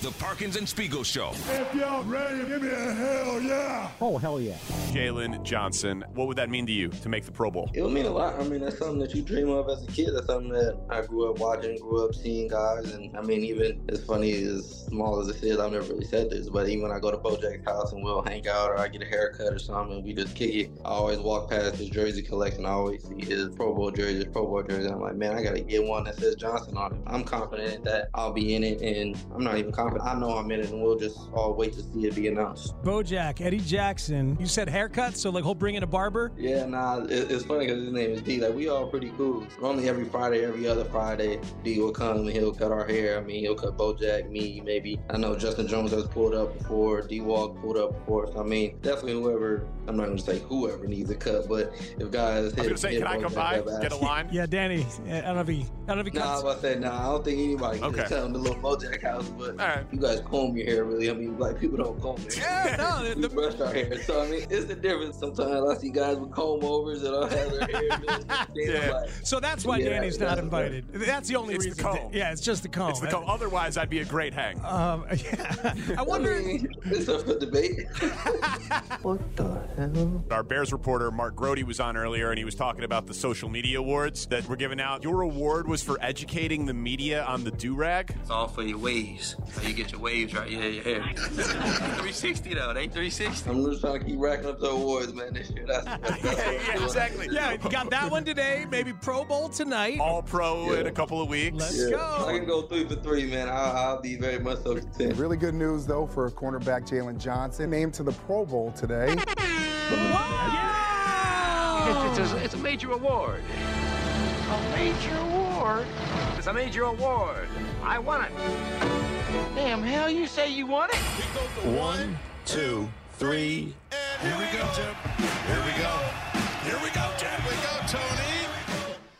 The Parkins and Spiegel Show. If y'all ready, give me a hell yeah. Oh, hell yeah. Jaylon Johnson. What would that mean to you to make the Pro Bowl? It would mean a lot. I mean, that's something that you dream of as a kid. That's something that I grew up watching, grew up seeing guys. And I mean, even as funny as small as it is, I've never really said this, but even when I go to Bojack's house and we'll hang out or I get a haircut or something and we just kick it, I always walk past his jersey collection. I always see his Pro Bowl jersey, his Pro Bowl jersey. I'm like, man, I got to get one that says Johnson on it. I'm confident that I'll be in it, and I'm not even confident. I know I'm in it, and we'll just all wait to see it be announced. Bojack, Eddie Jackson. You said haircut, so like he'll bring in a barber? Yeah, nah, it, it's funny because his name is D. Like, we all pretty cool. Only every Friday, every other Friday, D will come and he'll cut our hair. I mean, he'll cut Bojack, me, maybe. I know Justin Jones has pulled up before, D Walk pulled up before. So, I mean, definitely whoever, I'm not going to say whoever needs a cut, but if guys hit, I was going to say, hit can I come by, get a line? Yeah, Danny. I don't know if he, I don't know if he Nah, I cuts. was about to say, nah, I don't think anybody can Okay. just come to little Bojack house, but All right. You guys comb your hair really. I mean, black people don't comb their hair. Yeah, no, we the, brush our hair. So I mean, it's the difference. Sometimes I see guys with comb overs that don't have their hair. Yeah. like, so that's why Yeah, Danny's not that's invited. That's the only It's the reason. comb. Yeah, it's just the comb. It's the comb. Otherwise, I'd be a great hang. Um, yeah. I wonder. I mean, it's up for debate. what the hell? Our Bears reporter Mark Grote was on earlier, and he was talking about the social media awards that were given out. Your award was for educating the media on the do rag. It's all for your waves. How you get your waves right. Yeah, your hair. 360 though. They 360. I'm just trying to keep racking up the awards, man. This year. That's, that's, that's yeah, exactly. Yeah, you got that one today. Maybe Pro Bowl tonight. All pro in a couple of weeks. Let's Yeah. go. I can go three for three, man. I'll, I'll be very much so content. Really good news, though, for cornerback Jaylon Johnson, named to the Pro Bowl today. It's, it's, a, it's a major award. A major award? It's a major award. I won it. Damn, hell, you say you won it? One, two, three. Here we go, Jim. Here we go. Here we go, Jim. Here we go, Tony.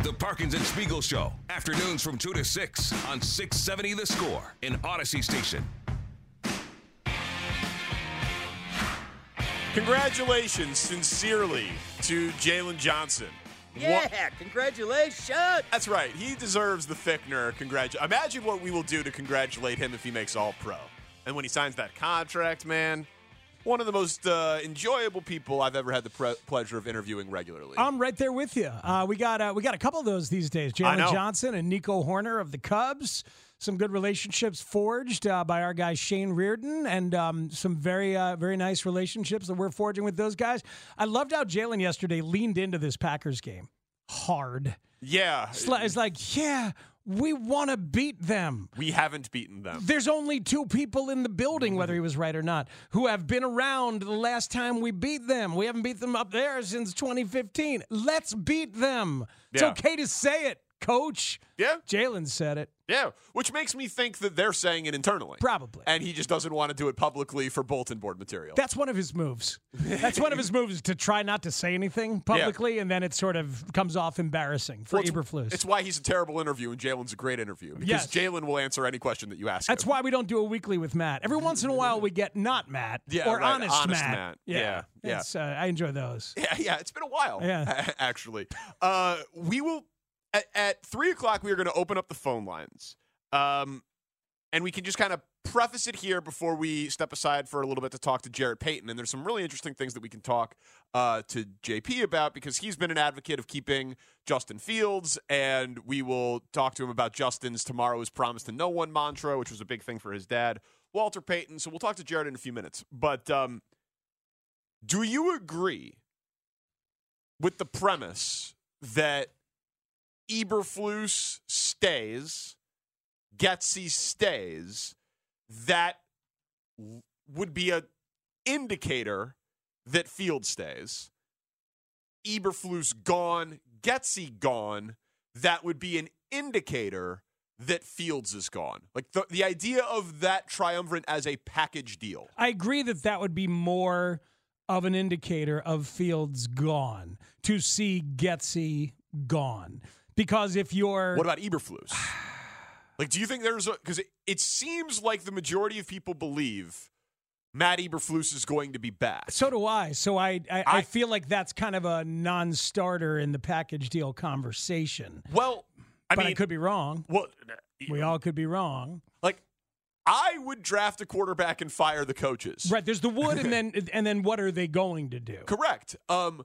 The Parkins and Spiegel Show. Afternoons from 2 to 6 on 670 The Score in Audacy Station. Congratulations, sincerely, to Jaylon Johnson. What- Yeah, congratulations. That's right. He deserves the Fickner. Congratu- Imagine what we will do to congratulate him if he makes All Pro. And when he signs that contract, man, one of the most uh, enjoyable people I've ever had the pre- pleasure of interviewing regularly. I'm right there with you. Uh, we got uh, we got a couple of those these days. I. Jaylon Johnson and Nico Hoerner of the Cubs. Some good relationships forged uh, by our guy Shane Reardon, and um, some very uh, very nice relationships that we're forging with those guys. I loved how Jaylon yesterday leaned into this Packers game hard. yeah, It's like, it's like yeah, we want to beat them. we haven't beaten them. There's only two people in the building, whether he was right or not, who have been around the last time we beat them. We haven't beat them up there since 2015. Let's beat them. It's okay to say it, coach. Yeah, Jaylon said it. yeah. Which makes me think that they're saying it internally. Probably. And he just doesn't want to do it publicly for bulletin board material. That's one of his moves. That's one of his moves to try not to say anything publicly, and then it sort of comes off embarrassing for Well, it's- Eberflus. It's why he's a terrible interview and Jaylon's a great interview. Because Yes. Jaylon will answer any question that you ask That's him. why we don't do a weekly with Matt. Every once in a while, we get not Matt Yeah, or right, honest, honest Matt. Matt. Yeah, yeah. It's, uh, I enjoy those. Yeah, yeah, it's been a while. Yeah. actually. Uh, we will at, at three o'clock. We are going to open up the phone lines, um, and we can just kind of preface it here before we step aside for a little bit to talk to Jarrett Payton. And there's some really interesting things that we can talk uh, to JP about because he's been an advocate of keeping Justin Fields, and we will talk to him about Justin's tomorrow is promised to no one mantra, which was a big thing for his dad, Walter Payton. So we'll talk to Jared in a few minutes. But um, do you agree with the premise that Eberflus stays, Getsy stays? That would be a indicator that Field stays. Eberflus gone, Getsy gone. That would be an indicator that Fields is gone. Like the, the idea of that triumvirate as a package deal. I agree that that would be more of an indicator of Fields gone to see Getsy gone. Because if you're What about Eberflus? like, do you think there's a because it, it seems like the majority of people believe Matt Eberflus is going to be back. So do I. So I, I, I I- feel like that's kind of a non-starter in the package deal conversation. Well, I but mean, I could be wrong. well, We all could be wrong. like I would draft a quarterback and fire the coaches. Right. There's the wood, and then and then what are they going to do? Correct. Um,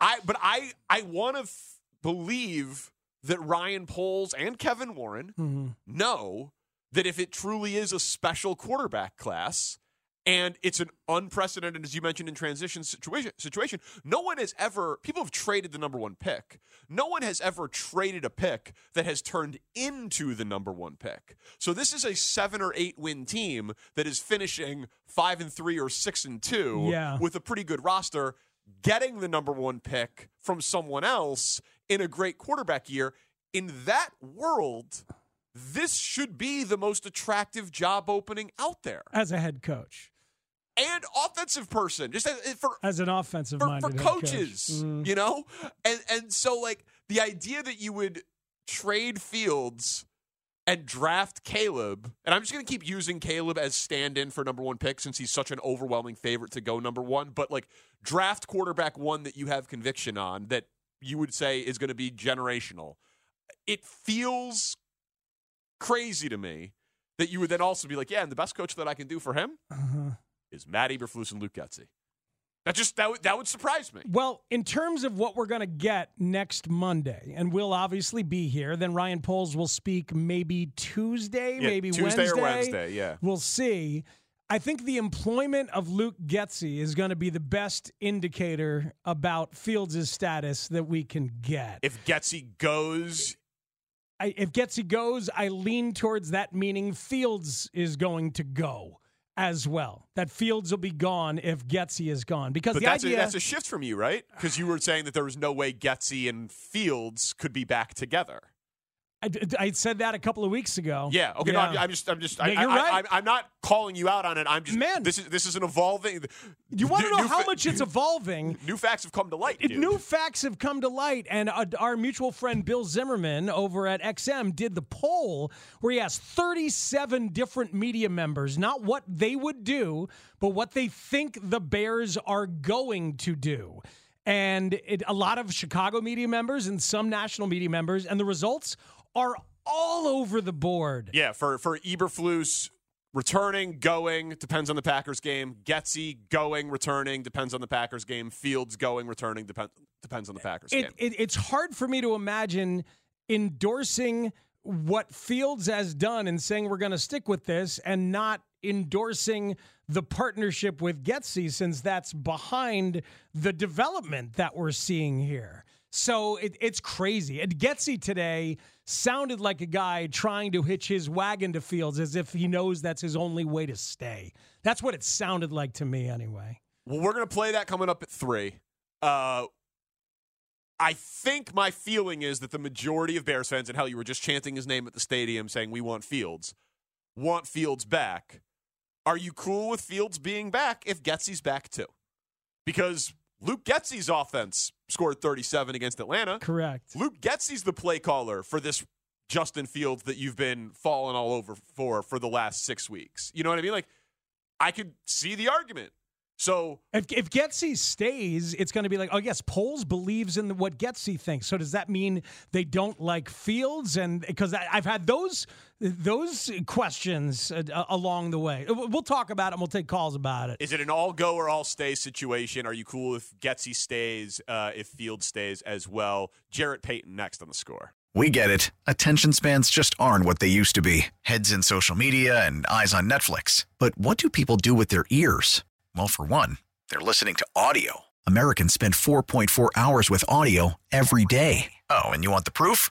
I but I I want to f- believe that Ryan Poles and Kevin Warren Mm-hmm. know that if it truly is a special quarterback class and it's an unprecedented, as you mentioned, in transition situation, situation, no one has ever, people have traded the number one pick. No one has ever traded a pick that has turned into the number one pick. So this is a seven or eight win team that is finishing five and three or six and two Yeah. with a pretty good roster, getting the number one pick from someone else in a great quarterback year. In that world, this should be the most attractive job opening out there. As a head coach, And offensive person, just as- for as an offensive for, for coaches, mm-hmm. you know? And and so like the idea that you would trade Fields and draft Caleb, and I'm just going to keep using Caleb as stand-in for number 1 pick since he's such an overwhelming favorite to go number 1, but like draft quarterback one that you have conviction on that you would say is going to be generational. It feels crazy to me that you would then also be like, yeah, and the best coach that I can do for him Uh-huh. is Matt Eberflus and Luke Getsy. That just that would, that would surprise me. Well, in terms of what we're going to get next Monday, and we'll obviously be here, then Ryan Poles will speak maybe Tuesday, Yeah, maybe Tuesday or Wednesday. Wednesday, yeah. We'll see. I think the employment of Luke Getsy is going to be the best indicator about Fields' status that we can get. If Getsy goes, I, if Getsy goes, I lean towards that meaning Fields is going to go as well. That Fields will be gone if Getsy is gone. Because but the that's idea a, that's a shift from you, right? Because you were saying that there was no way Getsy and Fields could be back together. I, I said that a couple of weeks ago. Yeah. Okay. No, I'm, I'm just. I'm just. I, you're I, right. I, I'm not calling you out on it. I'm just. Man. this is this is an evolving. You want to know how fa- much it's evolving? New facts have come to light. Dude. New facts have come to light, and uh, our mutual friend Bill Zimmerman over at XM did the poll where he asked 37 different media members not what they would do, but what they think the Bears are going to do. And it, a lot of Chicago media members and some national media members, and the results are all over the board. Yeah. For for Eberflus. Returning, going, depends on the Packers game. Getsy going, returning, depends on the Packers game. Fields going, returning, depend, depends on the Packers it, game. it, it's hard for me to imagine endorsing what Fields has done and saying we're going to stick with this and not endorsing the partnership with Getsy since that's behind the development that we're seeing here. So it, it's crazy. And Getsy today sounded like a guy trying to hitch his wagon to Fields as if he knows that's his only way to stay. That's what it sounded like to me, anyway. Well, we're going to play that coming up at three. Uh, I think my feeling is that the majority of Bears fans, and hell, you were just chanting his name at the stadium saying, We want Fields, want Fields back. Are you cool with Fields being back if Getsy's back too? Because Luke Getsy's offense scored 37 against Atlanta. Correct. Luke Getsy's the play caller for this Justin Fields that you've been falling all over for for the last six weeks. You know what I mean? Like, I could see the argument. So If, if Getsy stays, it's going to be like, oh yes, Poles believes in what Getsy thinks. So does that mean they don't like Fields? And because I've had those those questions uh, along the way. We'll talk about it. and We'll take calls about it. Is it an all go or all stay situation? Are you cool if Getsy stays, uh, if Field stays as well? Jarrett Payton next on the score. We get it. Attention spans just aren't what they used to be heads in social media and eyes on Netflix. But what do people do with their ears? Well, for one, they're listening to audio. Americans spend 4.4 hours with audio every day. Oh, and you want the proof?